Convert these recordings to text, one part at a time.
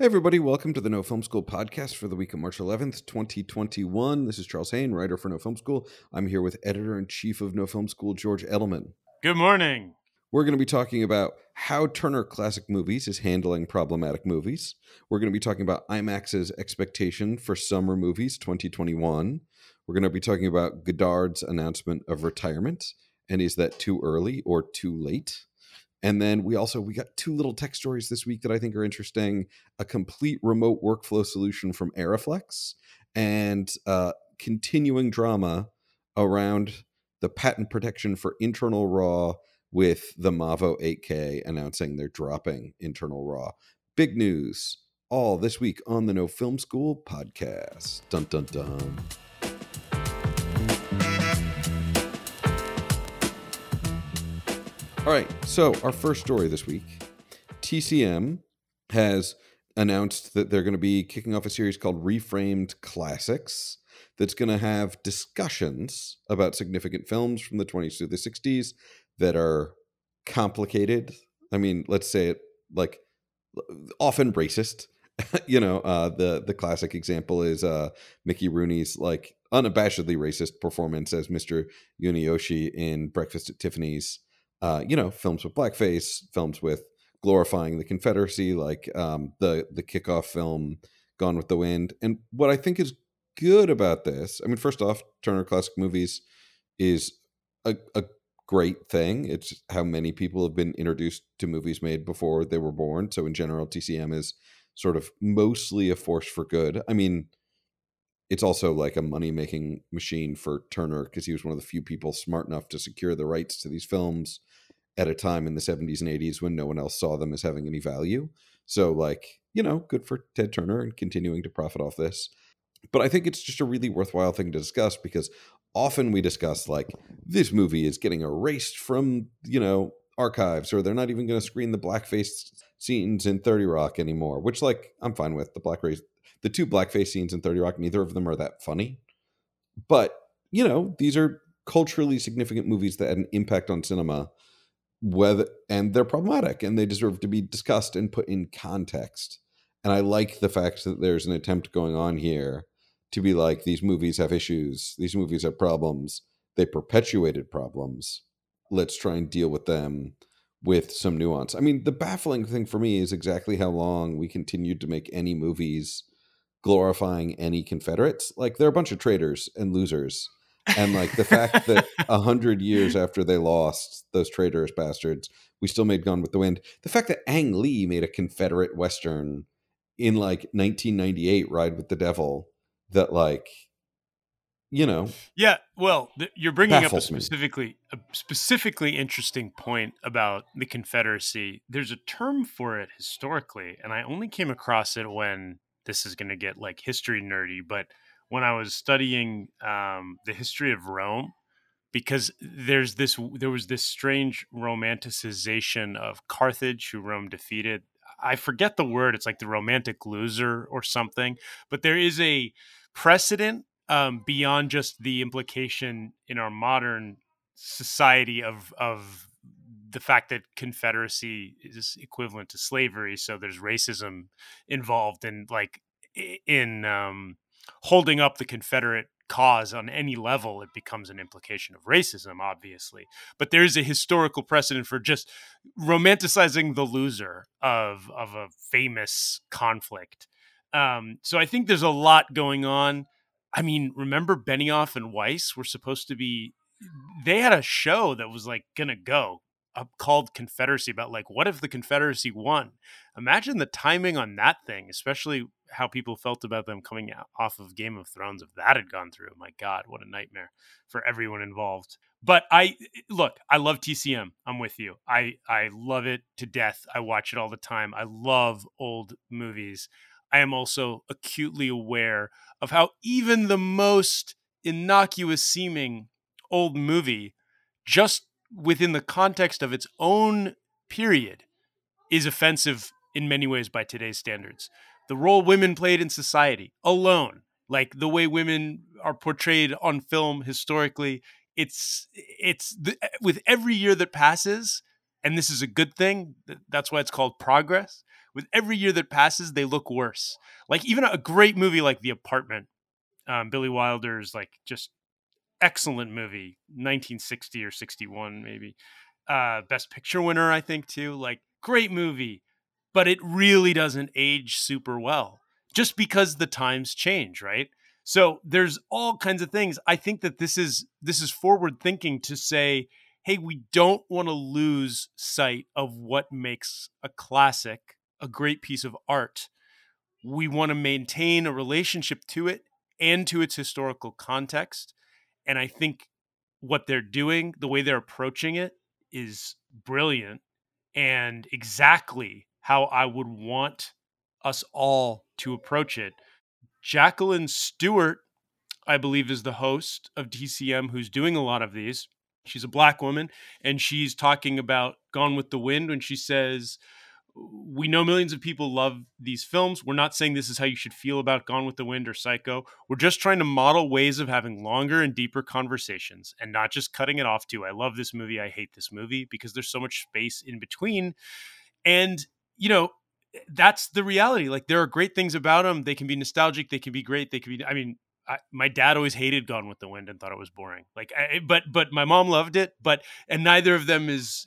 Hey, everybody, welcome to the No Film School podcast for the week of March 11th, 2021. This is Charles Haine, writer for No Film School. I'm here with editor in chief of No Film School, George Edelman. Good morning. We're going to be talking about how Turner Classic Movies is handling problematic movies. We're going to be talking about IMAX's expectation for summer movies 2021. We're going to be talking about Godard's announcement of retirement. And is that too early or too late? And then we also we got two little tech stories this week that I think are interesting: a complete remote workflow solution from Arriflex, and uh, continuing drama around the patent protection for internal RAW with the Mavo 8K announcing they're dropping internal RAW. Big news! All this week on the No Film School podcast. Dun dun dun. All right. So, our first story this week TCM has announced that they're going to be kicking off a series called Reframed Classics that's going to have discussions about significant films from the 20s to the 60s that are complicated. I mean, let's say it like often racist. you know, uh, the the classic example is uh, Mickey Rooney's like unabashedly racist performance as Mr. Yunioshi in Breakfast at Tiffany's uh, you know, films with blackface, films with glorifying the Confederacy, like um, the the kickoff film Gone with the Wind. And what I think is good about this, I mean, first off, Turner Classic Movies is a, a great thing. It's how many people have been introduced to movies made before they were born. So in general, TCM is sort of mostly a force for good. I mean, it's also like a money making machine for Turner because he was one of the few people smart enough to secure the rights to these films at a time in the 70s and 80s when no one else saw them as having any value. So, like, you know, good for Ted Turner and continuing to profit off this. But I think it's just a really worthwhile thing to discuss because often we discuss, like, this movie is getting erased from, you know, archives or they're not even going to screen the blackface scenes in 30 Rock anymore, which, like, I'm fine with. The black race, the two blackface scenes in 30 Rock, neither of them are that funny. But, you know, these are culturally significant movies that had an impact on cinema whether and they're problematic and they deserve to be discussed and put in context. And i like the fact that there's an attempt going on here to be like these movies have issues these movies have problems they perpetuated problems. Let's try and deal with them with some nuance. I mean the baffling thing for me is exactly how long we continued to make any movies glorifying any confederates. Like they're a bunch of traitors and losers and like the fact that a hundred years after they lost those traitorous bastards, we still made Gone with the Wind. The fact that Ang Lee made a Confederate Western in like 1998, Ride with the Devil, that like, you know, yeah. Well, th- you're bringing up a specifically a specifically interesting point about the Confederacy. There's a term for it historically, and I only came across it when this is going to get like history nerdy, but when I was studying um, the history of Rome, because there's this there was this strange romanticization of Carthage, who Rome defeated. I forget the word; it's like the romantic loser or something. But there is a precedent um, beyond just the implication in our modern society of of the fact that Confederacy is equivalent to slavery, so there's racism involved in like in um, holding up the Confederate cause on any level, it becomes an implication of racism, obviously. But there is a historical precedent for just romanticizing the loser of of a famous conflict. Um, so I think there's a lot going on. I mean, remember Benioff and Weiss were supposed to be they had a show that was like gonna go uh, called Confederacy about like what if the Confederacy won? Imagine the timing on that thing, especially how people felt about them coming off of Game of Thrones. If that had gone through, my God, what a nightmare for everyone involved. But I eh, eh, look, I love TCM. I'm with you. I I love it to death. I watch it all the time. I love old movies. I am also acutely aware of how even the most innocuous seeming old movie just within the context of its own period is offensive in many ways by today's standards. The role women played in society alone, like the way women are portrayed on film historically, it's it's the, with every year that passes, and this is a good thing. That's why it's called progress. with every year that passes, they look worse. Like even a great movie like The Apartment, um, Billy Wilder's like just excellent movie, 1960 or 61 maybe, uh, Best Picture winner I think too. Like great movie, but it really doesn't age super well just because the times change, right? So there's all kinds of things. I think that this is this is forward thinking to say, hey, we don't want to lose sight of what makes a classic a great piece of art. We want to maintain a relationship to it and to its historical context. And I think what they're doing, the way they're approaching it, is brilliant and exactly how I would want us all to approach it. Jacqueline Stewart, I believe, is the host of TCM who's doing a lot of these. She's a black woman, and she's talking about Gone with the Wind when she says, we know millions of people love these films. We're not saying this is how you should feel about Gone with the Wind or Psycho. We're just trying to model ways of having longer and deeper conversations and not just cutting it off to, I love this movie, I hate this movie, because there's so much space in between. And, you know, that's the reality. Like, there are great things about them. They can be nostalgic, they can be great, they can be, I mean, I, my dad always hated Gone with the Wind and thought it was boring. Like, I, but but my mom loved it. But and neither of them is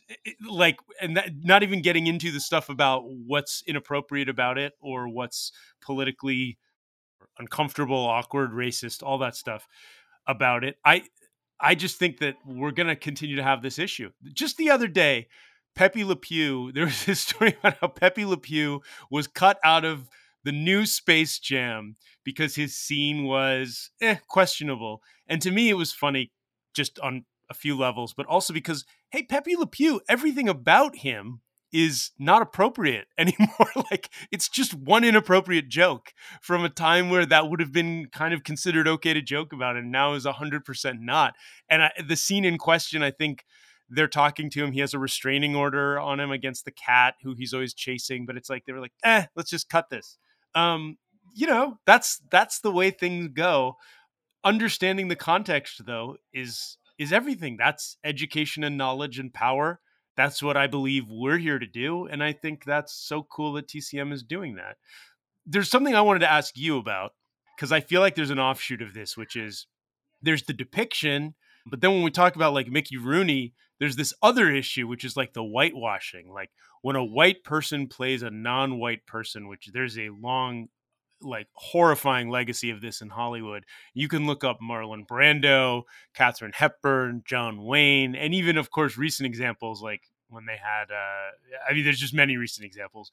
like, and that, not even getting into the stuff about what's inappropriate about it or what's politically uncomfortable, awkward, racist, all that stuff about it. I I just think that we're gonna continue to have this issue. Just the other day, Pepe Le Pew. There was this story about how Pepe Le Pew was cut out of the new Space Jam because his scene was eh, questionable. And to me, it was funny just on a few levels, but also because, hey, Pepe Le Pew, everything about him is not appropriate anymore. like it's just one inappropriate joke from a time where that would have been kind of considered okay to joke about, and now is hundred percent not. And I, the scene in question, I think they're talking to him. He has a restraining order on him against the cat who he's always chasing, but it's like they were like, eh, let's just cut this um, you know, that's that's the way things go. Understanding the context though is is everything. That's education and knowledge and power. That's what I believe we're here to do and I think that's so cool that TCM is doing that. There's something I wanted to ask you about because I feel like there's an offshoot of this which is there's the depiction but then when we talk about like Mickey Rooney, there's this other issue, which is like the whitewashing. Like when a white person plays a non white person, which there's a long, like horrifying legacy of this in Hollywood. You can look up Marlon Brando, Katharine Hepburn, John Wayne, and even, of course, recent examples like when they had, uh, I mean, there's just many recent examples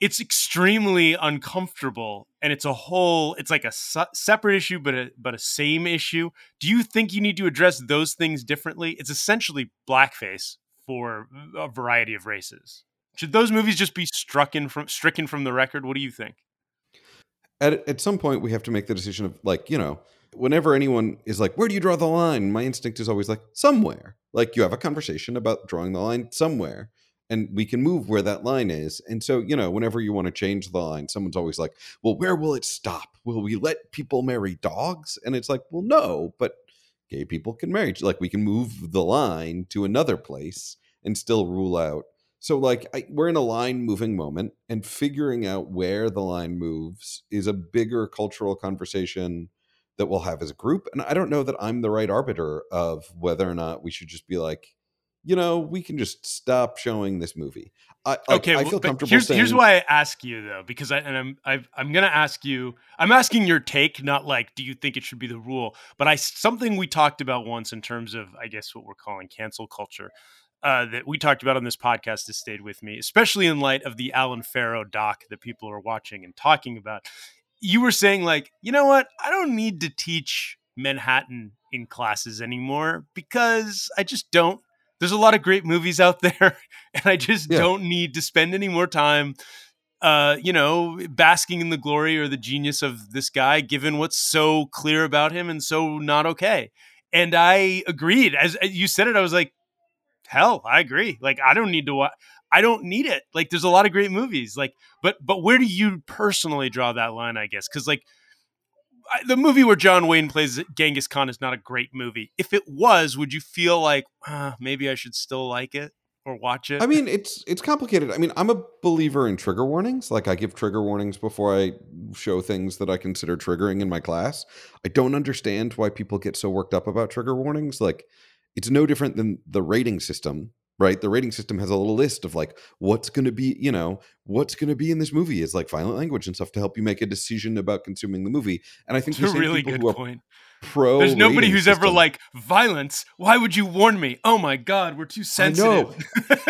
it's extremely uncomfortable and it's a whole it's like a su- separate issue but a but a same issue. Do you think you need to address those things differently? It's essentially blackface for a variety of races. Should those movies just be struck in from stricken from the record? What do you think? At at some point we have to make the decision of like you know whenever anyone is like where do you draw the line? My instinct is always like somewhere. Like you have a conversation about drawing the line somewhere and we can move where that line is. And so, you know, whenever you want to change the line, someone's always like, well, where will it stop? Will we let people marry dogs? And it's like, well, no, but gay people can marry. Like, we can move the line to another place and still rule out. So, like, I, we're in a line moving moment, and figuring out where the line moves is a bigger cultural conversation that we'll have as a group. And I don't know that I'm the right arbiter of whether or not we should just be like, you know, we can just stop showing this movie. I, okay, I, feel comfortable. Here's, saying, here's why I ask you though, because I and I'm i am gonna ask you. I'm asking your take, not like, do you think it should be the rule? But I something we talked about once in terms of, I guess, what we're calling cancel culture. Uh, that we talked about on this podcast has stayed with me, especially in light of the Allen Farrow doc that people are watching and talking about. You were saying like, you know what? I don't need to teach Manhattan in classes anymore because I just don't there's a lot of great movies out there, and I just yeah. don't need to spend any more time uh, you know, basking in the glory or the genius of this guy, given what's so clear about him and so not okay. And I agreed. As, as you said it, I was like, hell, I agree. Like, I don't need to watch. I don't need it. Like, there's a lot of great movies. Like, but but where do you personally draw that line? I guess because like the movie where John Wayne plays Genghis Khan is not a great movie. If it was, would you feel like uh, maybe I should still like it, or watch it? I mean, it's it's complicated. I mean, I'm a believer in trigger warnings. Like I give trigger warnings before I show things that I consider triggering in my class. I don't understand why people get so worked up about trigger warnings. Like it's no different than the rating system, right? The rating system has a little list of like what's going to be, you know, what's going to be in this movie is like violent language and stuff to help you make a decision about consuming the movie. And I think it's a really good point pro. There's nobody who's system. ever like violence. Why would you warn me? Oh my god, we're too sensitive.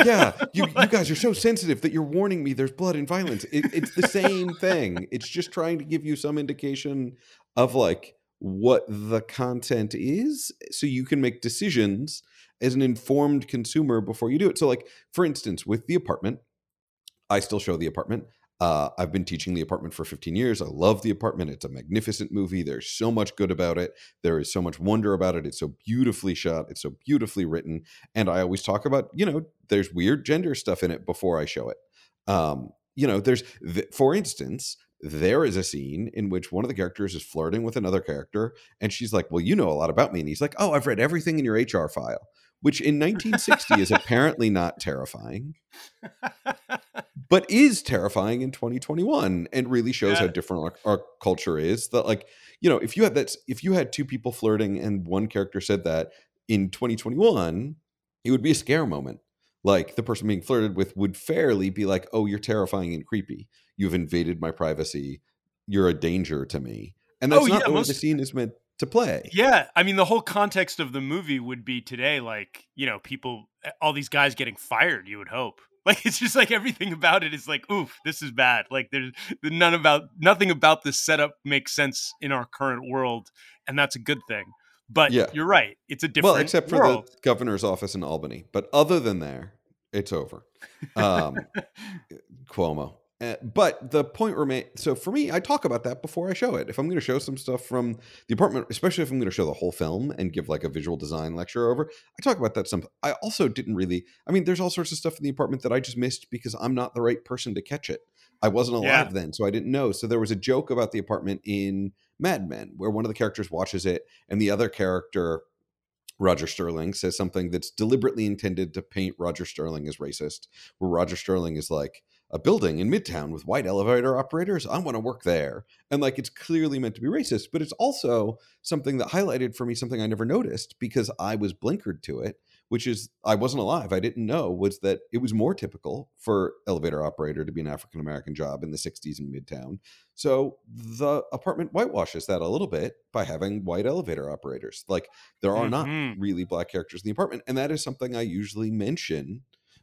yeah, you, you guys are so sensitive that you're warning me. There's blood and violence. It, it's the same thing. It's just trying to give you some indication of like what the content is, so you can make decisions as an informed consumer before you do it. So, like for instance, with the apartment, I still show the apartment. Uh, I've been teaching the apartment for 15 years. I love the apartment. It's a magnificent movie. There's so much good about it. There is so much wonder about it. It's so beautifully shot. It's so beautifully written. And I always talk about, you know, there's weird gender stuff in it before I show it. Um, you know, there's, th- for instance, there is a scene in which one of the characters is flirting with another character. And she's like, Well, you know a lot about me. And he's like, Oh, I've read everything in your HR file which in 1960 is apparently not terrifying, but is terrifying in 2021 and really shows yeah. how different our, our, culture is. That like, you know, if you had that, if you had two people flirting and one character said that in 2021, it would be a scare moment. Like the person being flirted with would fairly be like, "Oh, you're terrifying and creepy. You've invaded my privacy. You're a danger to me." And that's oh, not yeah, what most... the scene is meant to play. Yeah, I mean the whole context of the movie would be today like, you know, people eh, all these guys getting fired, you would hope. Like it's just like everything about it is like, oof, this is bad. Like there's none about nothing about this setup makes sense in our current world, and that's a good thing. But yeah. you're right, it's a different well, except for world. the governor's office in Albany. But other than there, it's over. Um, Cuomo. Uh, but the point remains. So for me, I talk about that before I show it. If I'm going to show some stuff from the apartment, especially if I'm going to show the whole film and give like a visual design lecture over, I talk about that some. I also didn't really. I mean, there's all sorts of stuff in the apartment that I just missed because I'm not the right person to catch it. I wasn't alive yeah. then, so I didn't know. So there was a joke about the apartment in Mad Men where one of the characters watches it and the other character Roger Sterling says something that's deliberately intended to paint Roger Sterling as racist, where Roger Sterling is like, a building in Midtown with white elevator operators. I want to work there. And like it's clearly meant to be racist, but it's also something that highlighted for me something I never noticed because I was blinkered to it, which is I wasn't alive. I didn't know was that it was more typical for elevator operator to be an African American job in the 60s in Midtown. So the apartment whitewashes that a little bit by having white elevator operators. Like there are mm-hmm. not really black characters in the apartment. And that is something I usually mention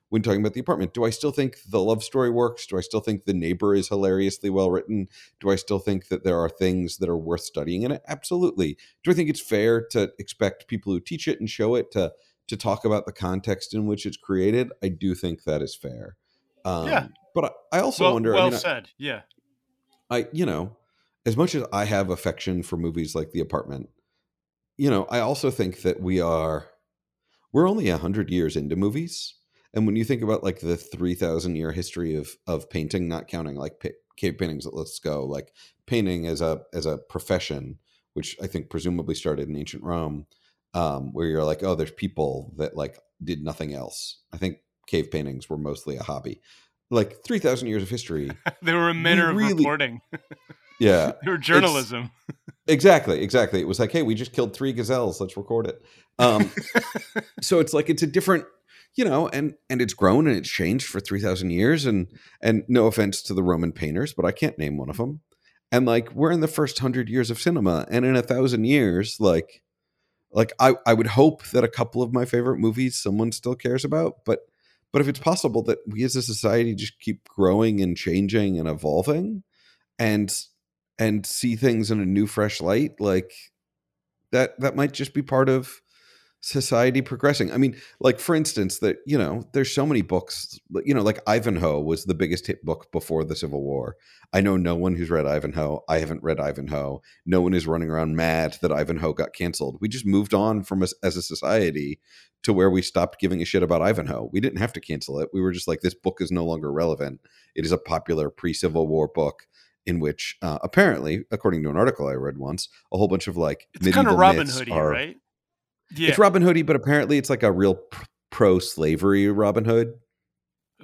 when talking about the apartment. Do I still think the love story works? Do I still think the neighbor is hilariously well written? Do I still think that there are things that are worth studying in it? Absolutely. Do I think it's fair to expect people who teach it and show it to to talk about the context in which it's created? I do think that is fair. Um, yeah. But I, I also well, wonder. Well I mean, said. Yeah. I you know, as much as I have affection for movies like The Apartment, you know, I also think that we are we're only a hundred years into movies and when you think about like the 3000 year history of of painting not counting like pa- cave paintings let's go like painting as a as a profession which i think presumably started in ancient rome um, where you're like oh there's people that like did nothing else. I think cave paintings were mostly a hobby. Like 3000 years of history they were a manner really, of reporting yeah. They were journalism. Exactly exactly. It was like hey we just killed three gazelles. Let's record it. Um, so it's like it's a different you know and and it's grown and it's changed for 3000 years. And and no offense to the roman painters but i can't name one of them and like we're in the first 100 years of cinema and in a thousand years like like i i would hope that a couple of my favorite movies someone still cares about but but if it's possible that we as a society just keep growing and changing and evolving and and see things in a new fresh light like that that might just be part of society progressing. I mean, like for instance, that you know, there's so many books. You know, like Ivanhoe was the biggest hit book before the Civil War. I know no one who's read Ivanhoe. I haven't read Ivanhoe. No one is running around mad that Ivanhoe got canceled. We just moved on from us as a society to where we stopped giving a shit about Ivanhoe. We didn't have to cancel it. We were just like, this book is no longer relevant. It is a popular pre-Civil War book in which uh, apparently, according to an article I read once, a whole bunch of like it's kind of Robin Hoodie, right? Yeah. It's Robin Hoodie, but apparently it's like a real pro slavery Robin Hood.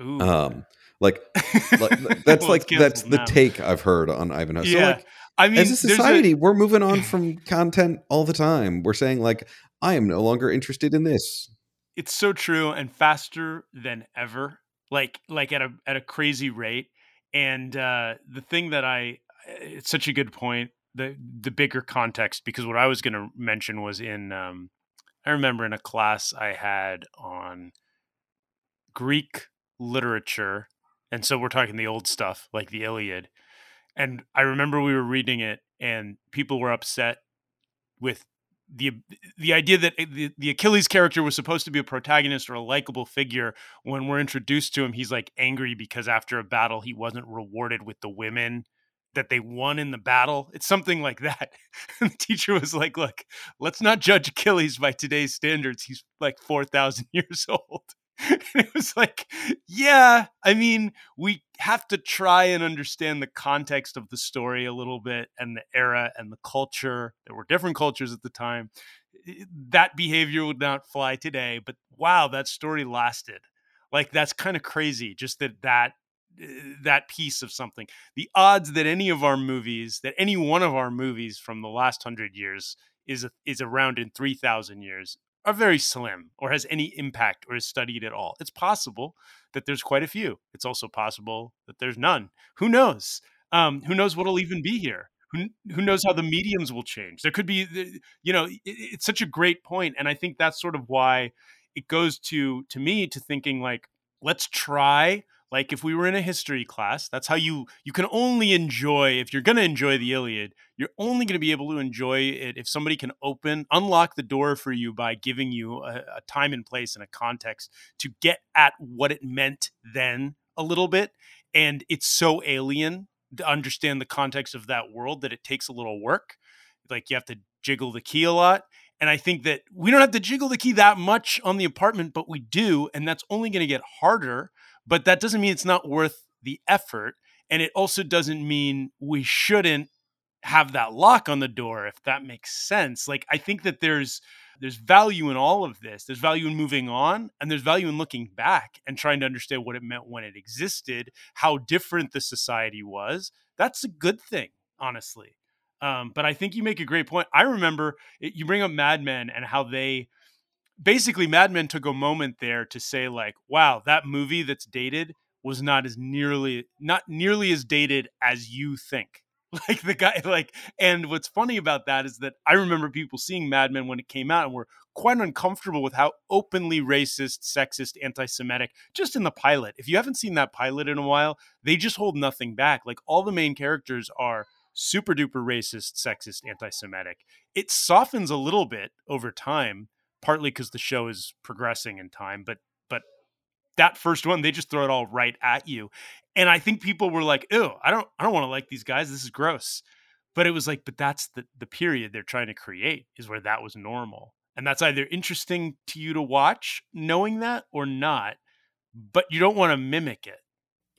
Ooh. Um, like, like that's Well, like that's the now. take I've heard on Ivanhoe. So yeah. like, I mean, as a society, we're moving on from content all the time. We're saying like, I am no longer interested in this. it's so true and faster than ever like like at a at a crazy rate and uh the thing that i it's such a good point the the bigger context because what i was going to mention was in um i remember in a class i had on greek literature and so we're talking the old stuff like the iliad and i remember we were reading it and people were upset with the the idea that eh, the, the Achilles character was supposed to be a protagonist or a likable figure. When we're introduced to him he's like angry because after a battle he wasn't rewarded with the women that they won in the battle it's something like that. And the teacher was like look let's not judge Achilles by today's standards. He's like 4000 years old. And it was like yeah i mean we have to try and understand the context of the story a little bit and the era and the culture. There were different cultures at the time. That behavior would not fly today but wow that story lasted. Like that's kind of crazy just that that that piece of something the odds that any of our movies that any one of our movies from the last 100 years is is around in 3000 years are very slim or has any impact or is studied at all. It's possible that there's quite a few. It's also possible that there's none. Who knows? Um, who knows what'll even be here? Who, who knows how the mediums will change? There could be, you know, it, it's such a great point, and I think that's sort of why it goes to to me to thinking like, let's try. Like if we were in a history class, that's how you you can only enjoy if you're going to enjoy the Iliad you're only going to be able to enjoy it if somebody can open unlock the door for you by giving you a, a time and place and a context to get at what it meant then a little bit. And it's so alien to understand the context of that world that it takes a little work. Like you have to jiggle the key a lot. And i think that we don't have to jiggle the key that much on the apartment but we do and that's only going to get harder but that doesn't mean it's not worth the effort and it also doesn't mean we shouldn't have that lock on the door if that makes sense. Like i think that there's there's value in all of this. There's value in moving on and there's value in looking back and trying to understand what it meant when it existed how different the society was. That's a good thing honestly. Um, but i think you make a great point. I remember it, you bring up mad men and how they basically mad men took a moment there to say like wow that movie that's dated was not as nearly not nearly as dated as you think. Like the guy like and what's funny about that is that i remember people seeing mad men when it came out and were quite uncomfortable with how openly racist sexist anti-semitic just in the pilot. If you haven't seen that pilot in a while they just hold nothing back. Like all the main characters are super duper racist sexist anti-semitic. It softens a little bit over time partly because the show is progressing in time but but that first one they just throw it all right at you. And i think people were like ew i don't i don't want to like these guys this is gross. But it was like but that's the the period they're trying to create is where that was normal. And that's either interesting to you to watch knowing that or not but you don't want to mimic it.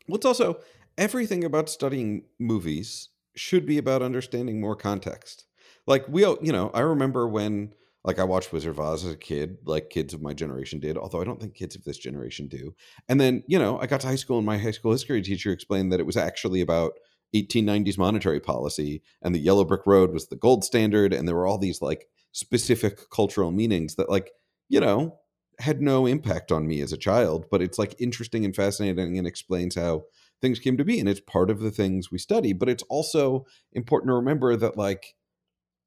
Well, it's also everything about studying movies should be about understanding more context. Like we, you know, I remember when like I watched Wizard of Oz as a kid, like kids of my generation did, although I don't think kids of this generation do. And then, you know, I got to high school and my high school history teacher explained that it was actually about 1890s monetary policy and the yellow brick road was the gold standard and there were all these like specific cultural meanings that like, you know, had no impact on me as a child, but it's like interesting and fascinating and explains how things came to be and it's part of the things we study but it's also important to remember that like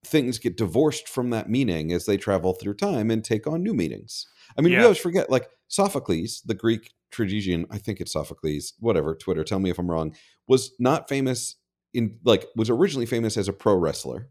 things get divorced from that meaning as they travel through time and take on new meanings. I mean we always forget like sophocles the greek tragedian i think it's sophocles whatever twitter tell me if i'm wrong was not famous in like was originally famous as a pro wrestler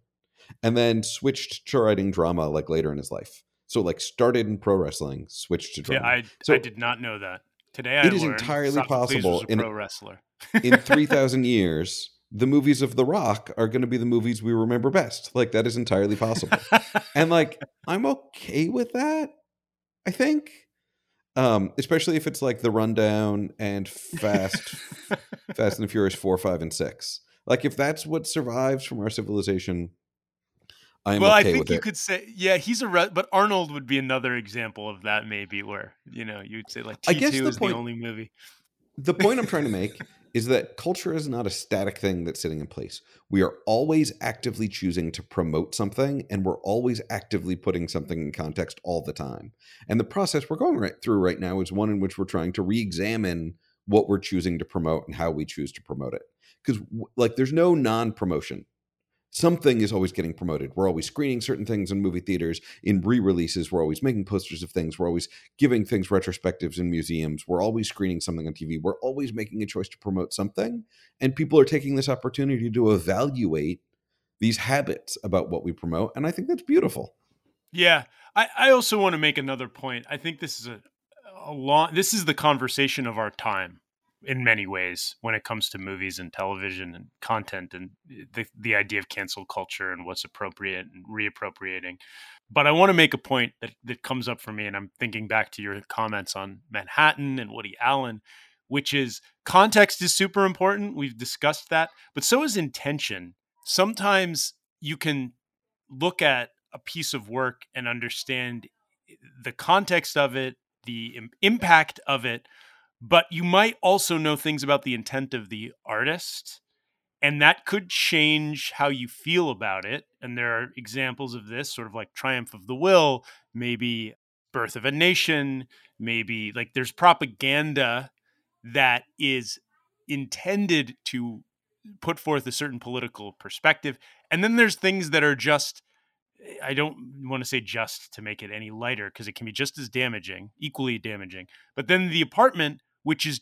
and then switched to writing drama like later in his life. So like started in pro wrestling switched to yeah drama. I So- i did not know that. Today i It is entirely Sophocles possible in- pro wrestler. in 3000 years the movies of the rock are going to be the movies we remember best like that is entirely possible and like i'm okay with that i think um especially if it's like the rundown and fast fast and the furious 4 5 and 6 like if that's what survives from our civilization I am well, okay I think you it. could say, yeah, he's a, re- but Arnold would be another example of that, maybe, where you know you'd say like T I guess two the is point- the only movie. The point I'm trying to make is that culture is not a static thing that's sitting in place. We are always actively choosing to promote something, and we're always actively putting something in context all the time. And the process we're going right through right now is one in which we're trying to re-examine what we're choosing to promote and how we choose to promote it. Because like, there's no non-promotion. Something is always getting promoted. We're always screening certain things in movie theaters. In re-releases, we're always making posters of things. We're always giving things retrospectives in museums. We're always screening something on TV. We're always making a choice to promote something. And people are taking this opportunity to evaluate these habits about what we promote. And I think that's beautiful. Yeah, I, I also want to make another point. I think this is a, a long. This is the conversation of our time in many ways when it comes to movies and television and content and eh, the the idea of cancel culture and what's appropriate and reappropriating. But I want to make a point that that comes up for me, and I'm thinking back to your comments on Manhattan and Woody Allen, which is context is super important. We've discussed that, but so is intention. Sometimes you can look at a piece of work and understand eh, the context of it, the Im- impact of it, but you might also know things about the intent of the artist. And that could change how you feel about it. And there are examples of this, sort of like Triumph of the Will, maybe Birth of a Nation, maybe like there's propaganda that is intended to put forth a certain political perspective. And then there's things that are just I don't want to say just to make it any lighter because it can be just as damaging, equally damaging. But then the apartment, which is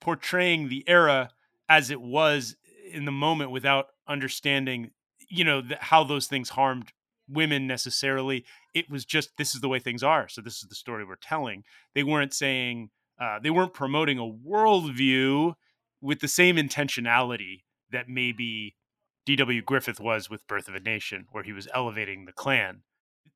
portraying the era as it was in the moment without understanding, you know, th- how those things harmed women necessarily. It was just this is the way things are. So this is the story we're telling. They weren't saying uh, they weren't promoting a worldview with the same intentionality that maybe D.W. Griffith was with Birth of a Nation, where he was elevating the Klan.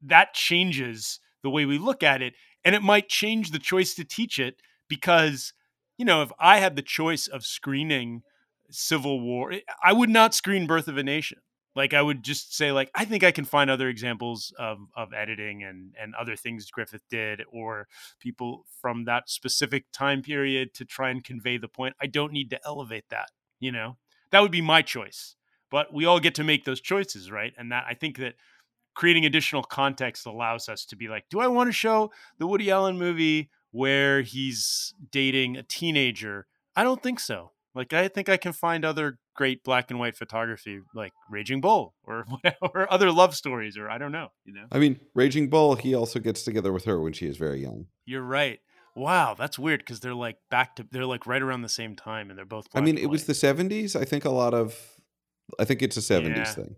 That changes the way we look at it, and it might change the choice to teach it because, you know, if I had the choice of screening Civil War, eh, I would not screen Birth of a Nation. Like I would just say, like I think I can find other examples of of editing and and other things Griffith did, or people from that specific time period to try and convey the point. I don't need to elevate that. You know, that would be my choice but we all get to make those choices right and that i think that creating additional context allows us to be like do i want to show the woody allen movie where he's dating a teenager i don't think so like i think i can find other great black and white photography like raging bull or or other love stories or i don't know you know I mean, Raging Bull, he also gets together with her when she is very young. you're right wow that's weird because they're like back to they're like right around the same time and they're both I mean, it was the 70s. I think a lot of I think it's a 70s Yeah. thing.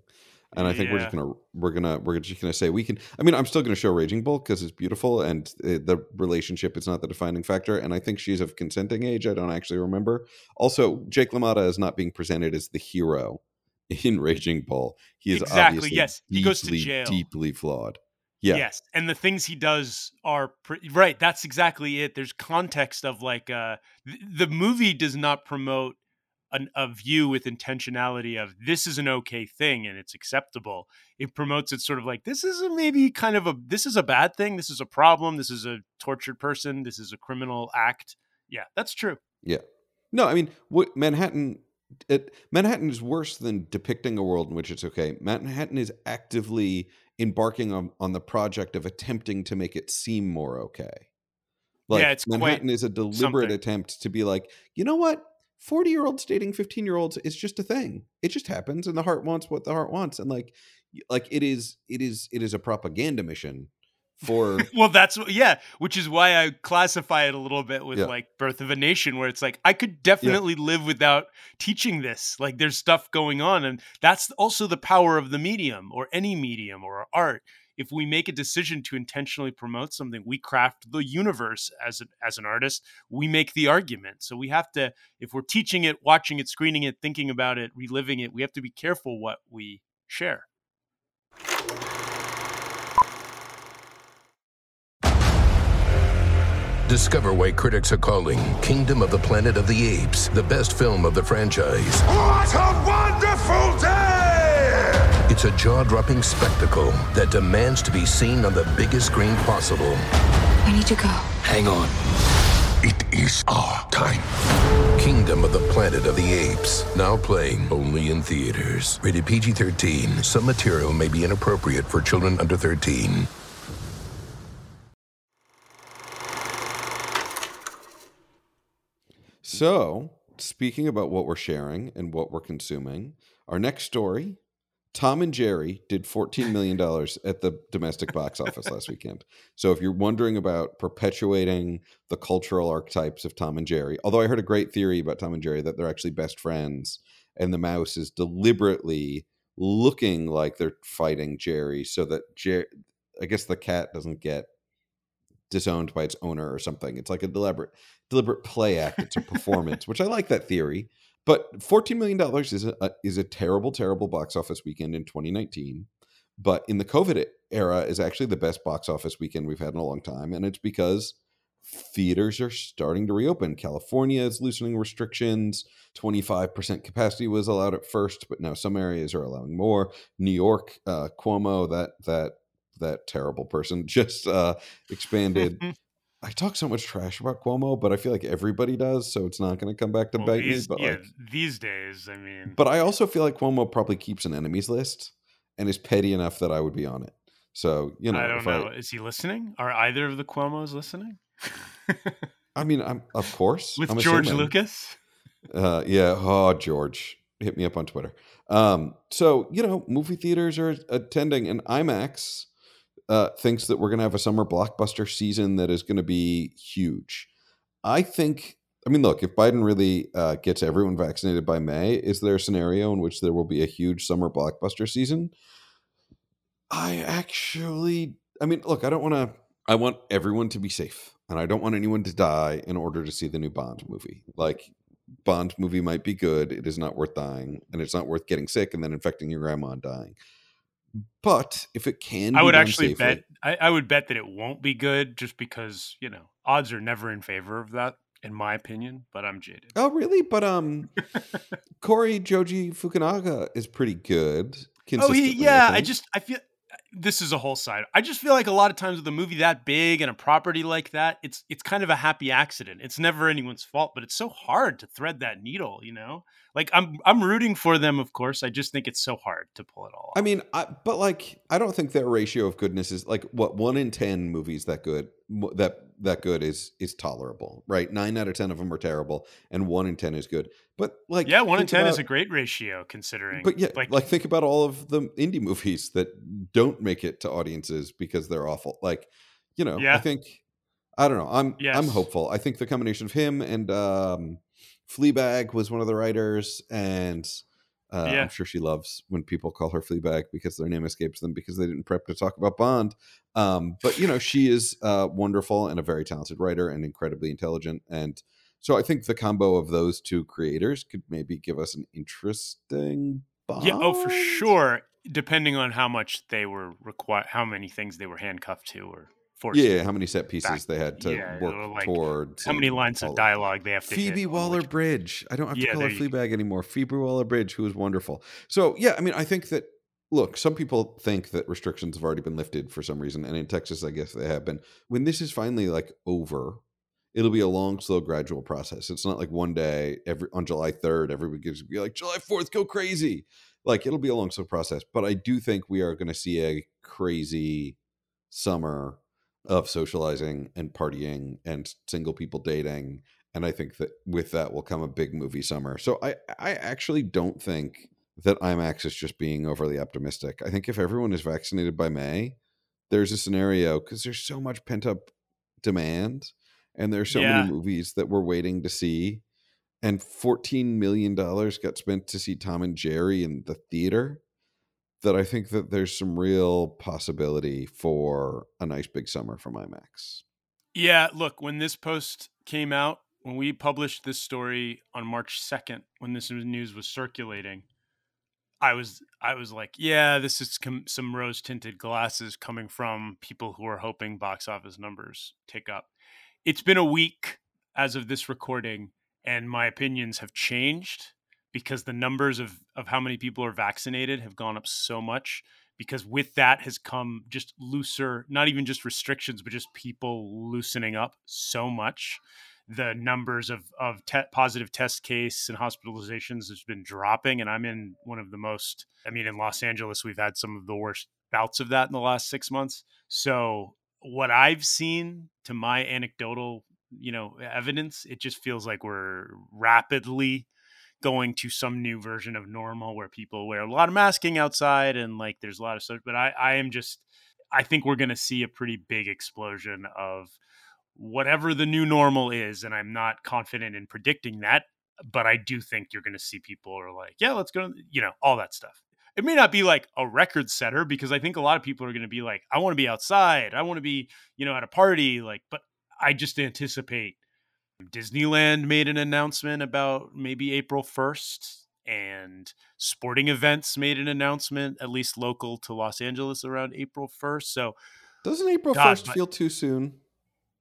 And I think we're just gonna we're gonna we're just gonna say we can. I mean, I'm still gonna show Raging Bull because it's beautiful and uh the relationship is not the defining factor. And I think she's of consenting age. I don't actually remember. Also, Jake LaMotta is not being presented as the hero in Raging Bull. He is Exactly, obviously yes. He goes to deeply, jail. deeply flawed. Yeah, Yes, and the things he does are pre- right. That's exactly it. There's context of like uh, th- the movie does not promote an, a view with intentionality of this is an okay thing and it's acceptable. It promotes it sort of like this is a maybe kind of a this is a bad thing. This is a problem. This is a tortured person. This is a criminal act. Yeah, that's true. Yeah. No, I mean, what Manhattan it, Manhattan is worse than depicting a world in which it's okay. Manhattan is actively embarking on, on the project of attempting to make it seem more okay. Like Yeah, it's quite Manhattan is a deliberate something. attempt to be like, you know what? 40 year olds dating 15 year olds is just a thing. It just happens and the heart wants what the heart wants. And like like it is it is it is a propaganda mission for well, that's what- yeah, which is why I classify it a little bit with Yeah. like Birth of a Nation, where it's like I could definitely live without teaching this. Like there's stuff going on, and that's also the power of the medium or any medium or art. If we make a decision to intentionally promote something, we craft the universe as an, as an artist. We make the argument. So we have to, if we're teaching it, watching it, screening it, thinking about it, reliving it, we have to be careful what we share. Discover why critics are calling Kingdom of the Planet of the Apes the best film of the franchise. What a wonderful day! It's It's a jaw dropping spectacle that demands to be seen on the biggest screen possible. I need to go. Hang on. It is our time. Kingdom of the Planet of the Apes. Now playing only in theaters. Rated PG 13. Some material may be inappropriate for children under 13. So, speaking about what we're sharing and what we're consuming, our next story Tom and Jerry did $14 million at the domestic box office last weekend. So if you're wondering about perpetuating the cultural archetypes of Tom and Jerry, although I heard a great theory about Tom and Jerry that they're actually best friends and the mouse is deliberately looking like they're fighting Jerry so that Jerry, I guess the cat doesn't get disowned by its owner or something. It's like a deliberate deliberate play act. It's a performance, which I like that theory. But $14 million is a, is a terrible, terrible box office weekend in 2019. But in the COVID era is actually the best box office weekend we've had in a long time. And it's because theaters are starting to reopen. California is loosening restrictions. 25% capacity was allowed at first, but now some areas are allowing more. New York, uh, Cuomo, that that that terrible person, just uh, expanded I talk so much trash about Cuomo, but I feel like everybody does, so it's not going to come back to well, bite these, me. But yeah, like, these days, I mean, but I also feel like Cuomo probably keeps an enemies list and is petty enough that I would be on it. So you know, I don't know. I, is he listening? Are either of the Cuomo's listening? I mean, I'm of course with I'm George assuming. Lucas. Uh, yeah. Oh, George, hit me up on Twitter. Um, so you know, movie theaters are attending, and IMAX uh, thinks that we're going to have a summer blockbuster season that is going to be huge. I think. I mean, look, if Biden really uh, gets everyone vaccinated by May, is there a scenario in which there will be a huge summer blockbuster season? I actually, I mean, look, I don't want to. I want everyone to be safe, and I don't want anyone to die in order to see the new Bond movie. Like, Bond movie might be good. It is not worth dying, and it's not worth getting sick and then infecting your grandma and dying. But if it can, I would actually safely, bet. I, I, would bet that it won't be good, just because you know odds are never in favor of that, in my opinion. But I'm jaded. Oh, really? But um, Cary Joji Fukunaga is pretty good. Oh, he yeah. I, I just I feel this is a whole side. I just feel like a lot of times with a movie that big and a property like that, it's it's kind of a happy accident. It's never anyone's fault, but it's so hard to thread that needle, you know? like I'm I'm rooting for them, of course. I just think it's so hard to pull it all. Off. I mean, I, but like I don't think their ratio of goodness is like what one in ten movies that good that that good is is tolerable, right? Nine out of ten of them are terrible, and one in ten is good. But like, yeah, one in ten about, is a great ratio considering. But yeah, like, like think about all of the indie movies that don't make it to audiences because they're awful. Like, you know, yeah. I think I don't know. I'm yes. I'm hopeful. I think the combination of him and um Fleabag was one of the writers, and uh, yeah. I'm sure she loves when people call her Fleabag because their name escapes them because they didn't prep to talk about Bond. Um, but you know, she is uh, wonderful and a very talented writer and incredibly intelligent. And so I think the combo of those two creators could maybe give us an interesting. Bond? Yeah, oh, for sure. Depending on how much they were required, how many things they were handcuffed to, or yeah, how many set pieces back. they had to yeah, work like, towards. How many lines of dialogue they have to Phoebe Waller Bridge. I don't have to yeah, call her Fleabag anymore. Phoebe Waller Bridge, who was wonderful. So yeah, I mean, I think that look, some people think that restrictions have already been lifted for some reason, and in Texas, I guess they have been. When this is finally like over, it'll be a long, slow, gradual process. It's not like one day every on July third, everybody gives be like July fourth, go crazy. Like it'll be a long, slow process. But I do think we are going to see a crazy summer of socializing and partying and single people dating and i think that with that will come a big movie summer. So i i actually don't think that imax is just being overly optimistic. I think if everyone is vaccinated by may there's a scenario because there's so much pent up demand and there's so yeah. many movies that we're waiting to see and 14 million dollars got spent to see tom and jerry in the theater that I think that there's some real possibility for a nice big summer from IMAX. Yeah, look, when this post came out, when we published this story on March 2nd, when this news was circulating, I was I was like, yeah, this is com- some rose tinted glasses coming from people who are hoping box office numbers tick up. It's been a week as of this recording, and my opinions have changed because the numbers of of how many people are vaccinated have gone up so much because with that has come just looser not even just restrictions but just people loosening up so much. The numbers of of te- positive test case and hospitalizations has been dropping and i'm in one of the most i mean in los angeles we've had some of the worst bouts of that in the last six months. So what i've seen to my anecdotal you know evidence it just feels like we're rapidly going to some new version of normal where people wear a lot of masking outside and like there's a lot of stuff but i i am just i think we're going to see a pretty big explosion of whatever the new normal is and i'm not confident in predicting that but i do think you're going to see people are like yeah let's go you know all that stuff. It may not be like a record setter because i think a lot of people are going to be like i want to be outside. I want to be you know at a party like but i just anticipate disneyland made an announcement about maybe april 1st and sporting events made an announcement at least local to los angeles around april 1st so doesn't april God, 1st feel too soon?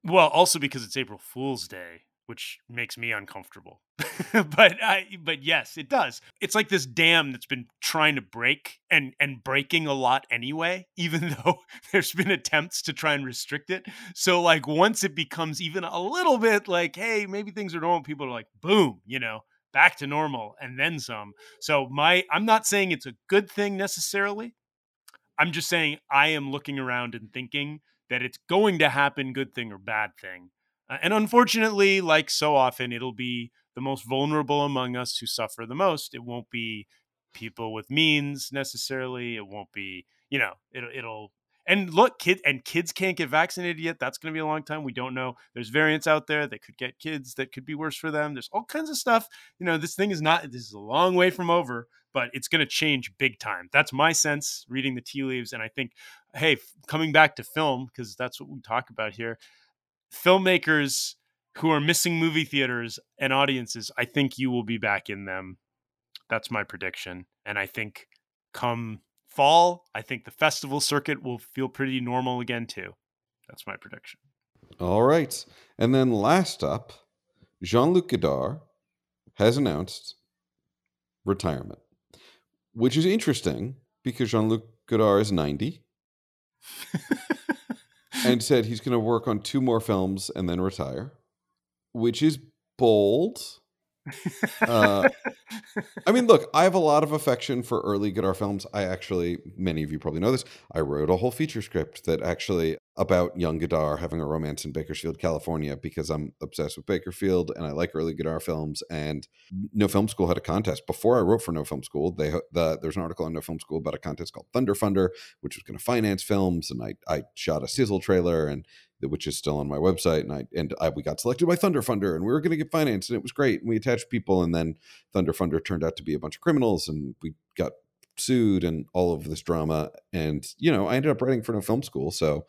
Well, also because it's April Fool's Day, which makes me uncomfortable. but I but yes, it does. It's like this dam that's been trying to break and and breaking a lot anyway, even though there's been attempts to try and restrict it. So like once it becomes even a little bit like, hey, maybe things are normal, people are like, boom, you know, back to normal and then some. So my I'm not saying it's a good thing necessarily. I'm just saying I am looking around and thinking that it's going to happen, good thing or bad thing. Uh, and unfortunately, like so often, it'll be the most vulnerable among us who suffer the most. It won't be people with means necessarily. It won't be, you know, it'll, it'll, and look, kid and kids can't get vaccinated yet. That's going to be a long time. We don't know. There's variants out there that could get kids that could be worse for them. There's all kinds of stuff. You know, this thing is not. This is a long way from over, but it's going to change big time. That's my sense reading the tea leaves, and I think hey, coming back to film, because that's what we talk about here, filmmakers who are missing movie theaters and audiences, I think you will be back in them. That's my prediction. And I think come fall, I think the festival circuit will feel pretty normal again, too. That's my prediction. All right. And then last up, Jean Luc Godard has announced retirement, which is interesting because Jean Luc Godard is 90 and said he's going to work on two more films and then retire, which is bold. Uh, I mean, look, I have a lot of affection for early Godard films. I actually, many of you probably know this, I wrote a whole feature script that actually about young Godard having a romance in Bakersfield, California, because I'm obsessed with Bakersfield and I like early Godard films. And No Film School had a contest before I wrote for No Film School. They the, there's an article on No Film School about a contest called Thunder Funder, which was going to finance films, and I I shot a sizzle trailer and which is still on my website, and I and I, we got selected by Thunder Funder, and we were going to get financed, and it was great. And we attached people, and then Thunder Funder turned out to be a bunch of criminals, and we got sued and all of this drama. And you know, I ended up writing for No Film School, so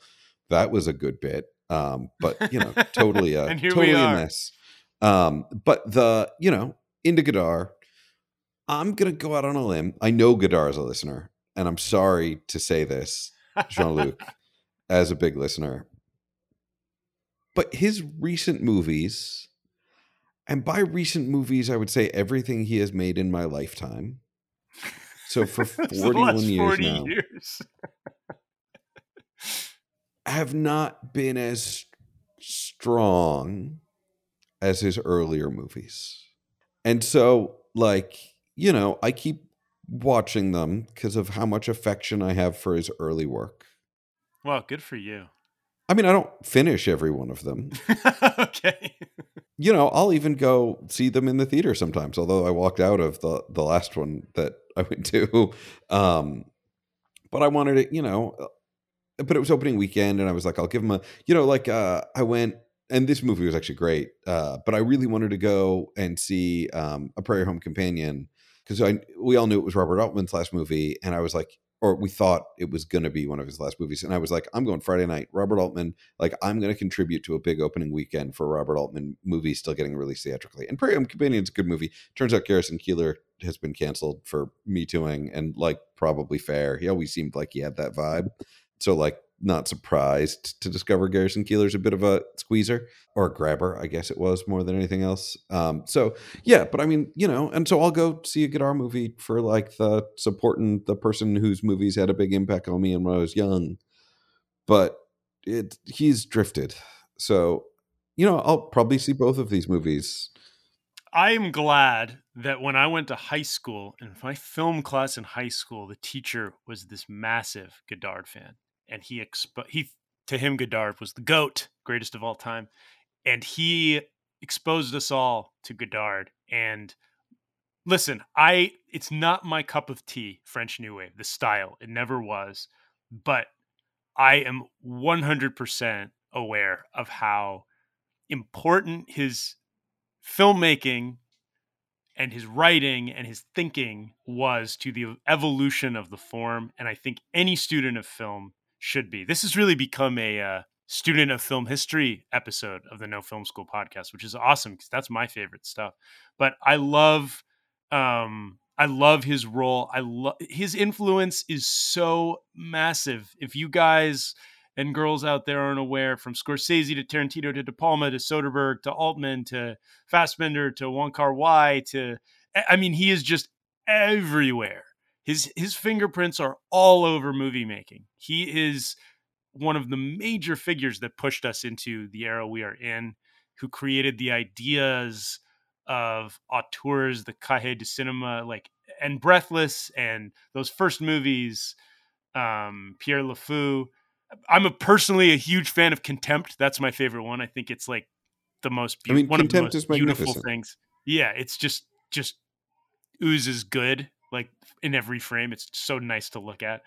that was a good bit. Um, but you know, totally a totally a mess. Um, but the you know, into Godard, I'm gonna go out on a limb. I know Godard is a listener, and I'm sorry to say this, Jean Luc, as a big listener. But his recent movies, and by recent movies, I would say everything he has made in my lifetime. So for 41 years 40 now. Years have not been as strong as his earlier movies. And so, like, you know, I keep watching them because of how much affection I have for his early work. Well, good for you. I mean, I don't finish every one of them. okay. you know, I'll even go see them in the theater sometimes, although I walked out of the the last one that I went to. Um, but I wanted it, you know, but it was opening weekend and I was like, I'll give them a, you know, like uh, I went and this movie was actually great, uh, but I really wanted to go and see um, A Prairie Home Companion because I we all knew it was Robert Altman's last movie, and I was like, or we thought it was going to be one of his last movies, and I was like, I'm going Friday night, Robert Altman, like I'm going to contribute to a big opening weekend for Robert Altman movie still getting released theatrically, and Prairie Home Companion is a good movie. Turns out Garrison Keillor has been canceled for me tooing, and like probably fair. He always seemed like he had that vibe. So like not surprised to discover Garrison Keillor's a bit of a squeezer or a grabber, I guess it was more than anything else. Um, so yeah, but I mean, you know, and so I'll go see a Godard movie for like the supporting the person whose movies had a big impact on me and when I was young. But it he's drifted. So, you know, I'll probably see both of these movies. I am glad that when I went to high school, in my film class in high school, the teacher was this massive Godard fan, and he expo- he to him Godard was the goat, greatest of all time, and he exposed us all to Godard. And listen, I it's not my cup of tea, French New Wave, the style. It never was, but I am 100% aware of how important his filmmaking and his writing and his thinking was to the evolution of the form. And I think any student of film should be. This has really become a uh, student of film history episode of the No Film School podcast, which is awesome because that's my favorite stuff. But I love, um, I love his role. I love his influence is so massive. If you guys and girls out there aren't aware, from Scorsese to Tarantino to De Palma to Soderbergh to Altman to Fassbinder to Wong Kar Wai to, I mean, he is just everywhere. His his fingerprints are all over movie making. He is one of the major figures that pushed us into the era we are in, who created the ideas of auteurs, the Cahiers du Cinema, like and Breathless, and those first movies, um, Pierrot le Fou I'm a personally a huge fan of Contempt. That's my favorite one. I think it's like the most be- I mean, one Contempt of the most beautiful things. Yeah, it's just just oozes good like in every frame. It's so nice to look at.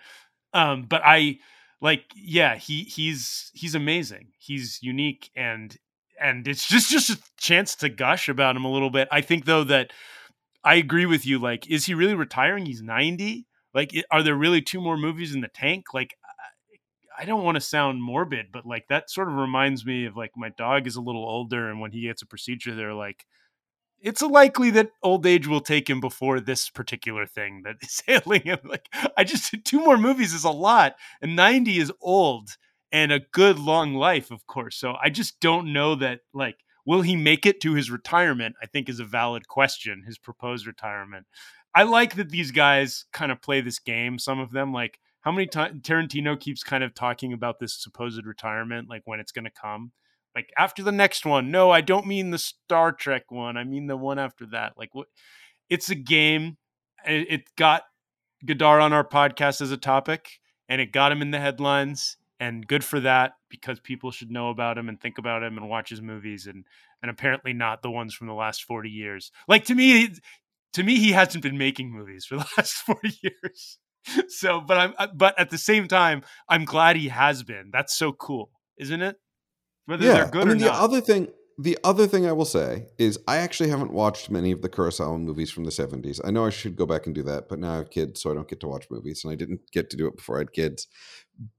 Um, but I like yeah, he he's he's amazing. He's unique and and it's just just a chance to gush about him a little bit. I think though that I agree with you. Like, is he really retiring? He's 90. Like, are there really two more movies in the tank? Like, I don't want to sound morbid, but like that sort of reminds me of like my dog is a little older, and when he gets a procedure, they're like, it's likely that old age will take him before this particular thing that is ailing him. Like, I just two more movies is a lot, and ninety is old and a good long life, of course. So I just don't know that like will he make it to his retirement? I think is a valid question. His proposed retirement. I like that these guys kind of play this game. Some of them like how many times Tarantino keeps kind of talking about this supposed retirement, like when it's going to come. Like after the next one. No, I don't mean the Star Trek one. I mean the one after that. Like what? It's a game. It got Godard on our podcast as a topic, and it got him in the headlines. And good for that because people should know about him and think about him and watch his movies and and apparently not the ones from the last 40 years. Like to me, to me, he hasn't been making movies for the last 40 years. so, but I'm, but at the same time, I'm glad he has been. That's so cool, isn't it? Whether yeah, they're good I mean, the not. other thing, the other thing I will say is I actually haven't watched many of the Kurosawa movies from the 70s. I know I should go back and do that, but now I have kids, so I don't get to watch movies, and I didn't get to do it before I had kids.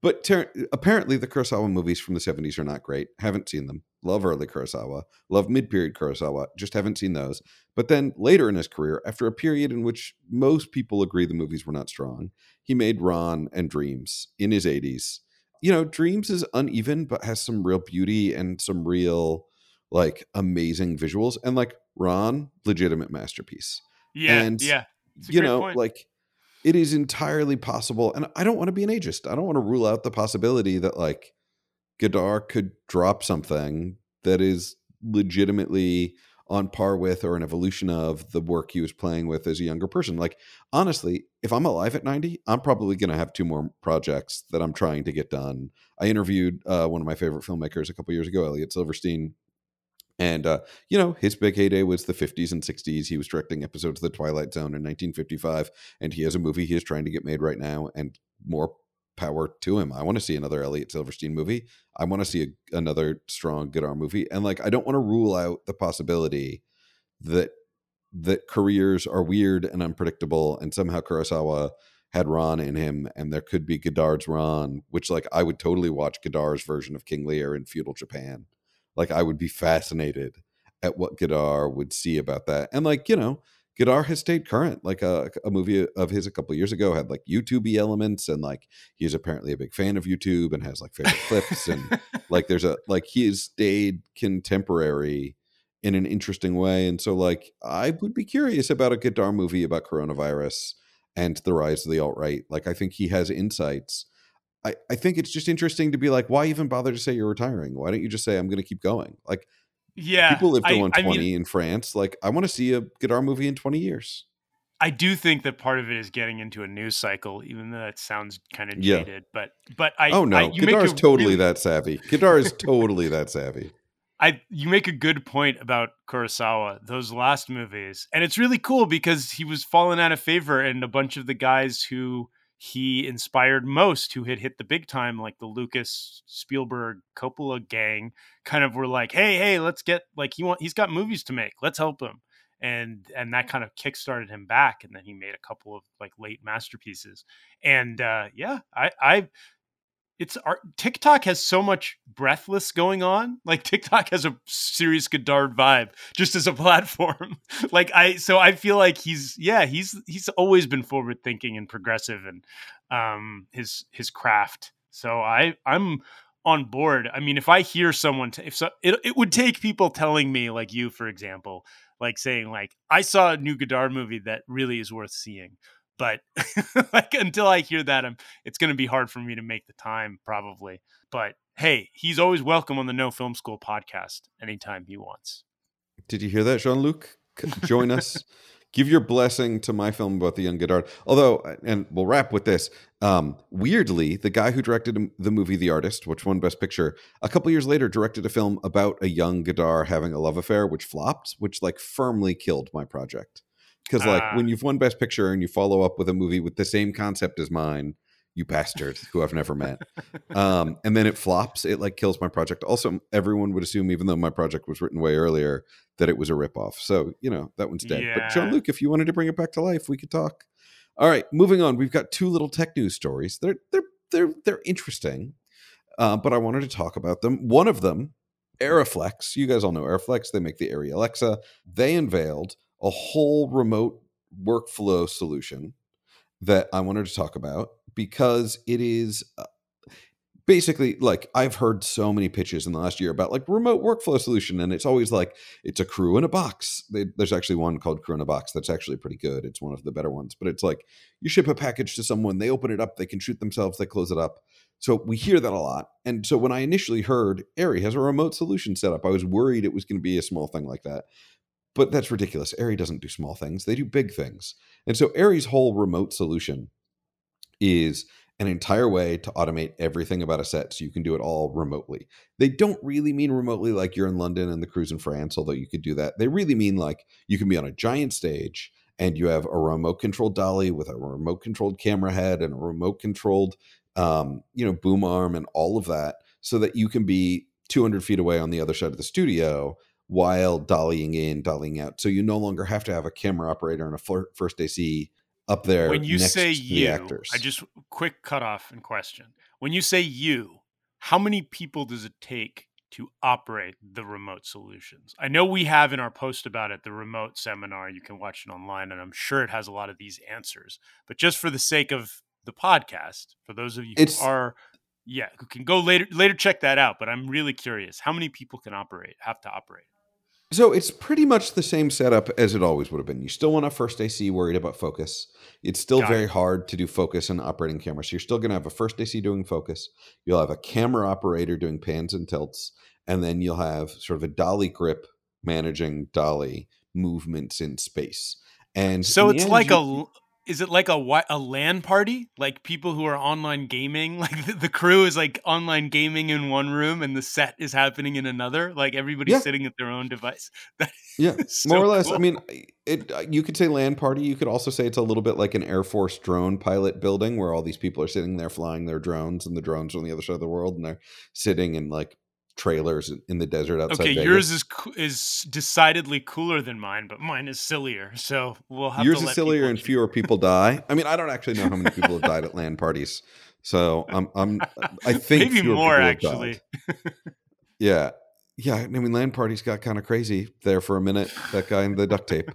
But ter- apparently, the Kurosawa movies from the 70s are not great. Haven't seen them. Love early Kurosawa. Love mid period Kurosawa. Just haven't seen those. But then later in his career, after a period in which most people agree the movies were not strong, he made Ran and Dreams in his 80s. You know, Dreams is uneven, but has some real beauty and some real, like, amazing visuals. And, like, Ran, legitimate masterpiece. Yeah. And, yeah. You know, point. like, it is entirely possible. And I don't want to be an ageist. I don't want to rule out the possibility that, like, Godard could drop something that is legitimately on par with or an evolution of the work he was playing with as a younger person. Like, honestly, if I'm alive at 90, I'm probably going to have two more projects that I'm trying to get done. I interviewed uh, one of my favorite filmmakers a couple years ago, Elliot Silverstein. And, uh, you know, his big heyday was the 50s and 60s. He was directing episodes of The Twilight Zone in 1955. And he has a movie he is trying to get made right now. And more power to him. I want to see another Elliot Silverstein movie. I want to see a, another strong Godard movie, and like I don't want to rule out the possibility that that careers are weird and unpredictable, and somehow Kurosawa had Ran in him, and there could be Godard's Ran, which like I would totally watch Godard's version of King Lear in feudal Japan. Like I would be fascinated at what Godard would see about that, and like you know, Godard has stayed current. Like uh, a, a movie of his a couple years ago had like YouTube elements, and like he's apparently a big fan of YouTube and has like favorite clips, and like there's a like he has stayed contemporary in an interesting way. And so, like, I would be curious about a Godard movie about coronavirus and the rise of the alt right. Like, I think he has insights. I, I think it's just interesting to be like, why even bother to say you're retiring? Why don't you just say I'm going to keep going? Like, yeah, people live to 120 I mean, in France. Like, I want to see a Godard movie in 20 years. I do think that part of it is getting into a news cycle, even though that sounds kind of jaded. Yeah. But but I oh no, I, is totally really... that savvy. Godard is totally that savvy. I you make a good point about Kurosawa, those last movies. And it's really cool because he was falling out of favor and a bunch of the guys who he inspired most who had hit the big time like the Lucas Spielberg Coppola gang kind of were like, "Hey, hey, let's get like he want he's got movies to make. Let's help him." And and that kind of kickstarted him back and then he made a couple of like late masterpieces. And uh yeah, I I it's our TikTok has so much breathless going on. Like TikTok has a serious Godard vibe just as a platform. like I so I feel like he's yeah, he's he's always been forward thinking and progressive and um his his craft. So I I'm on board. I mean, if I hear someone t- if so it it would take people telling me like you for example, like saying like I saw a new Godard movie that really is worth seeing but like until I hear that, I'm it's going to be hard for me to make the time probably. But hey, he's always welcome on the No Film School podcast anytime he wants. Did you hear that, Jean Luc? Join us. Give your blessing to my film about the young Godard. Although, uh, and we'll wrap with this. Um, weirdly, the guy who directed the movie The Artist, which won Best Picture, a couple years later directed a film about a young Godard having a love affair, which flopped, which like firmly killed my project because like when you've won best picture and you follow up with a movie with the same concept as mine you bastard who i've never met. Um, and then it flops. It like kills my project. Also everyone would assume even though my project was written way earlier that it was a ripoff. So you know that one's dead. Yeah. but jean-luc if you wanted to bring it back to life we could talk. All right moving on. We've got two little tech news stories. They're they're they're they're interesting uh, but i wanted to talk about them. One of them Arriflex, you guys all know Arriflex. They make the Arri Alexa. They unveiled a whole remote workflow solution that I wanted to talk about because it is uh, basically like I've heard so many pitches in the last year about like remote workflow solution, and it's always like it's a crew in a box. They, there's actually one called Crew in a Box that's actually pretty good. It's one of the better ones, but it's like you ship a package to someone, they open it up, they can shoot themselves, they close it up. So we hear that a lot. And so when I initially heard Arri has a remote solution set up, I was worried it was going to be a small thing like that. But that's ridiculous. Arri doesn't do small things, they do big things. And so Arri's whole remote solution is an entire way to automate everything about a set so you can do it all remotely. They don't really mean remotely like you're in London and the crew's in France, although you could do that. They really mean like you can be on a giant stage and you have a remote controlled dolly with a remote controlled camera head and a remote controlled um, you know boom arm and all of that so that you can be 200 feet away on the other side of the studio while dollying in, dollying out. So you no longer have to have a camera operator and a first AC up there. When you say you, I just quick cutoff and question. When you say you, how many people does it take to operate the remote solutions? I know we have in our post about it the remote seminar. You can watch it online, and I'm sure it has a lot of these answers. But just for the sake of the podcast, for those of you who are yeah, who can go later later check that out. But I'm really curious. How many people can operate have to operate? So it's pretty much the same setup as it always would have been. You still want a first AC worried about focus. It's still Got very it. hard to do focus and operating camera. So you're still going to have a first AC doing focus. You'll have a camera operator doing pans and tilts, and then you'll have sort of a dolly grip managing dolly movements in space. And so it's like you, a is it like a a LAN party? Like people who are online gaming? Like the, the, crew is like online gaming in one room and the set is happening in another? Like everybody's yeah. sitting at their own device? yeah, so more or less. Cool. I mean, it. Uh, you could say LAN party. You could also say it's a little bit like an Air Force drone pilot building where all these people are sitting there flying their drones and the drones are on the other side of the world and they're sitting in like trailers in the desert outside. Okay, Vegas. yours is is decidedly cooler than mine, but mine is sillier. So we'll have yours is sillier and fewer people die. I mean, I don't actually know how many people have died at LAN parties, so I'm I'm I think maybe more actually. yeah, yeah. I mean, LAN parties got kind of crazy there for a minute. That guy in the duct tape.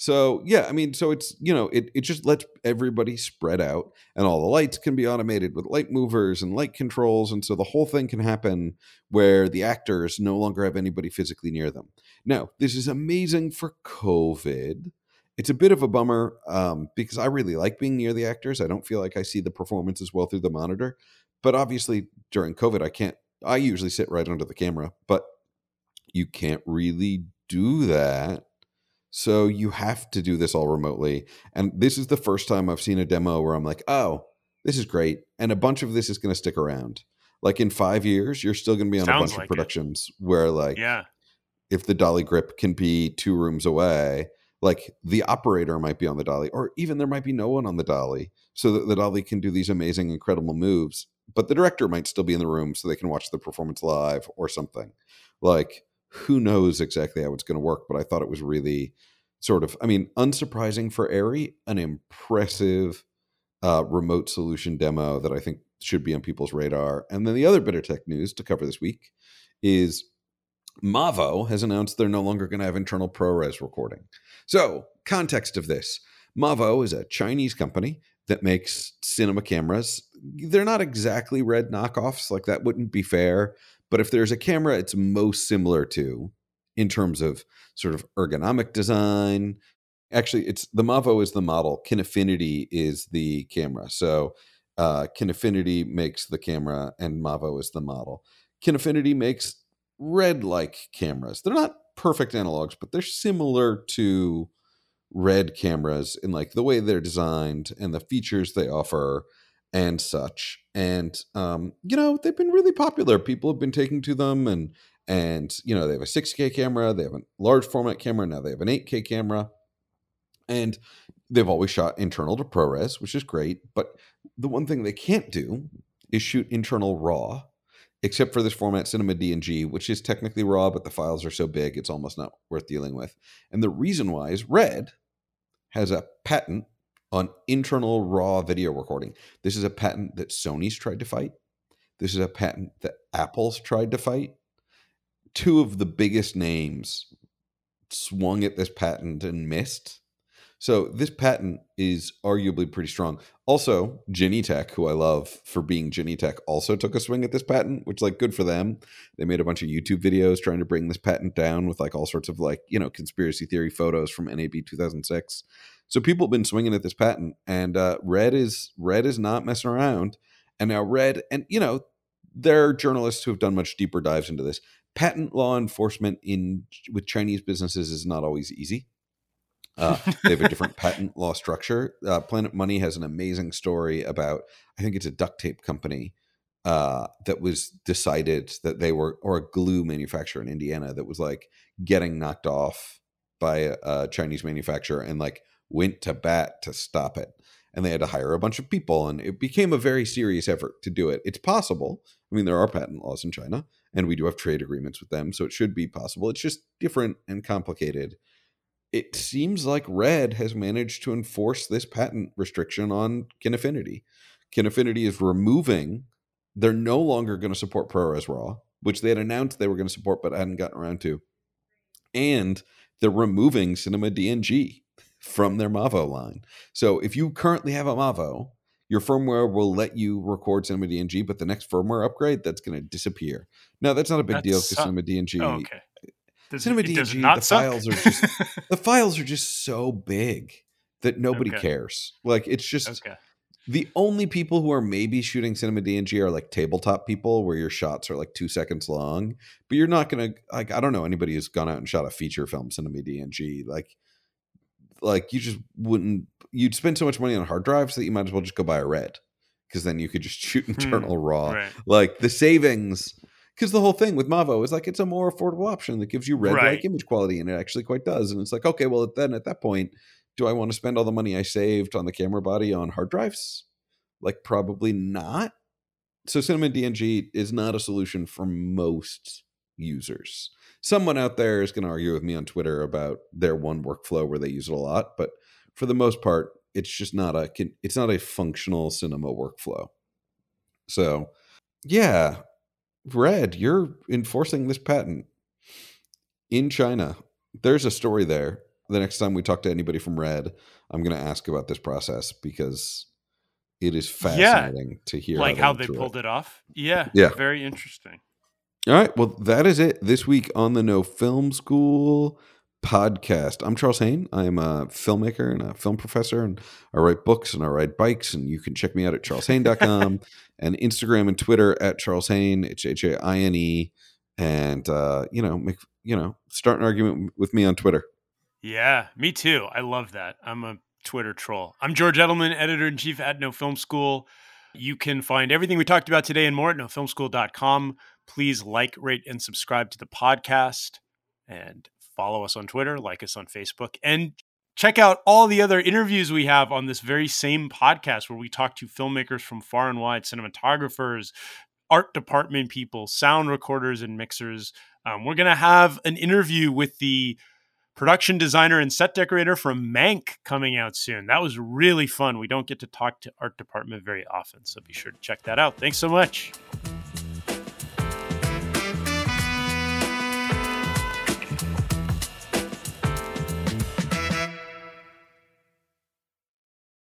So yeah, I mean, so it's you know, it it just lets everybody spread out, and all the lights can be automated with light movers and light controls, and so the whole thing can happen where the actors no longer have anybody physically near them. Now, this is amazing for COVID. It's a bit of a bummer um, because I really like being near the actors. I don't feel like I see the performance as well through the monitor, but obviously during COVID, I can't. I usually sit right under the camera, but you can't really do that so you have to do this all remotely. And this is the first time I've seen a demo where I'm like, oh, this is great. And a bunch of this is going to stick around. Like in five years, you're still going to be on Sounds a bunch like of productions it. where, like, yeah, if the dolly grip can be two rooms away, like the operator might be on the dolly, or even there might be no one on the dolly, so that the dolly can do these amazing, incredible moves. But the director might still be in the room so they can watch the performance live or something. Like, who knows exactly how it's going to work, but I thought it was really sort of, I mean, unsurprising for Arri, an impressive uh, remote solution demo that I think should be on people's radar. And then the other bit of tech news to cover this week is Mavo has announced they're no longer going to have internal ProRes recording. So, context of this Mavo is a Chinese company that makes cinema cameras. They're not exactly red knockoffs, like that wouldn't be fair. But if there's a camera it's most similar to in terms of sort of ergonomic design, actually it's the Mavo is the model, Kinefinity is the camera. So uh, Kinefinity makes the camera and Mavo is the model. Kinefinity makes red like cameras. They're not perfect analogs, but they're similar to red cameras in like the way they're designed and the features they offer and such. And um, you know, they've been really popular. People have been taking to them and and you know, they have a 6K camera, they have a large format camera, now they have an 8K camera. And they've always shot internal to ProRes, which is great, but the one thing they can't do is shoot internal raw except for this format cinema dng which is technically raw but the files are so big it's almost not worth dealing with and the reason why is red has a patent on internal raw video recording. This is a patent that Sony's tried to fight. This is a patent that Apple's tried to fight. Two of the biggest names swung at this patent and missed. So this patent is arguably pretty strong. Also, Jinni.Tech, who I love for being Jinni.Tech, also took a swing at this patent, which like good for them. They made a bunch of YouTube videos trying to bring this patent down with like all sorts of like, you know, conspiracy theory photos from NAB 2006. So people have been swinging at this patent, and uh, Red is Red is not messing around. And now Red, and you know, there are journalists who have done much deeper dives into this. Patent law enforcement in with Chinese businesses is not always easy. Uh, they have a different patent law structure. Uh, Planet Money has an amazing story about, I think it's a duct tape company uh, that was decided that they were, or a glue manufacturer in Indiana that was like getting knocked off by a, a Chinese manufacturer and like went to bat to stop it. And they had to hire a bunch of people, and it became a very serious effort to do it. It's possible. I mean, there are patent laws in China, and we do have trade agreements with them, so it should be possible. It's just different and complicated. It seems like Red has managed to enforce this patent restriction on Kinefinity. Kinefinity is removing, they're no longer going to support ProRes RAW, which they had announced they were going to support but hadn't gotten around to. And they're removing Cinema DNG from their Mavo line. So if you currently have a Mavo, your firmware will let you record Cinema DNG, but the next firmware upgrade, that's going to disappear. Now, that's not a big that's deal because Cinema DNG. Oh, okay. Does, Cinema DNG, the suck? files are just the files are just so big that nobody okay. cares. Like it's just okay. the only people who are maybe shooting Cinema DNG are like tabletop people, where your shots are like two seconds long. But you're not gonna like I don't know anybody who's gone out and shot a feature film Cinema DNG like like you just wouldn't you'd spend so much money on hard drives that you might as well just go buy a red because then you could just shoot hmm, internal hmm, raw right. like the savings because the whole thing with mavo is like it's a more affordable option that gives you red right. like image quality and it actually quite does and it's like okay well then at that point do i want to spend all the money i saved on the camera body on hard drives like probably not so cinema dng is not a solution for most users someone out there is going to argue with me on Twitter about their one workflow where they use it a lot, but for the most part, it's just not a it's not a functional cinema workflow. So, yeah, Red, you're enforcing this patent in China. There's a story there the next time we talk to anybody from Red, I'm going to ask about this process because it is fascinating yeah. to hear like how they, how they pulled it. it off. Yeah, yeah, very interesting. All right, well, that is it this week on the No Film School podcast. I'm Charles Haine. I am a filmmaker and a film professor, and I write books and I ride bikes. And you can check me out at charleshaine.com and Instagram and Twitter at Charles Haine. It's H A I N E. And uh, you know, make you know, start an argument with me on Twitter. Yeah, me too. I love that. I'm a Twitter troll. I'm George Edelman, editor in chief at No Film School. You can find everything we talked about today and more at nofilmschool.com. Please like, rate, and subscribe to the podcast. And follow us on Twitter, like us on Facebook, and check out all the other interviews we have on this very same podcast where we talk to filmmakers from far and wide, cinematographers, art department people, sound recorders, and mixers. Um, we're going to have an interview with the production designer and set decorator from Mank coming out soon. That was really fun. We don't get to talk to art department very often, so be sure to check that out. Thanks so much.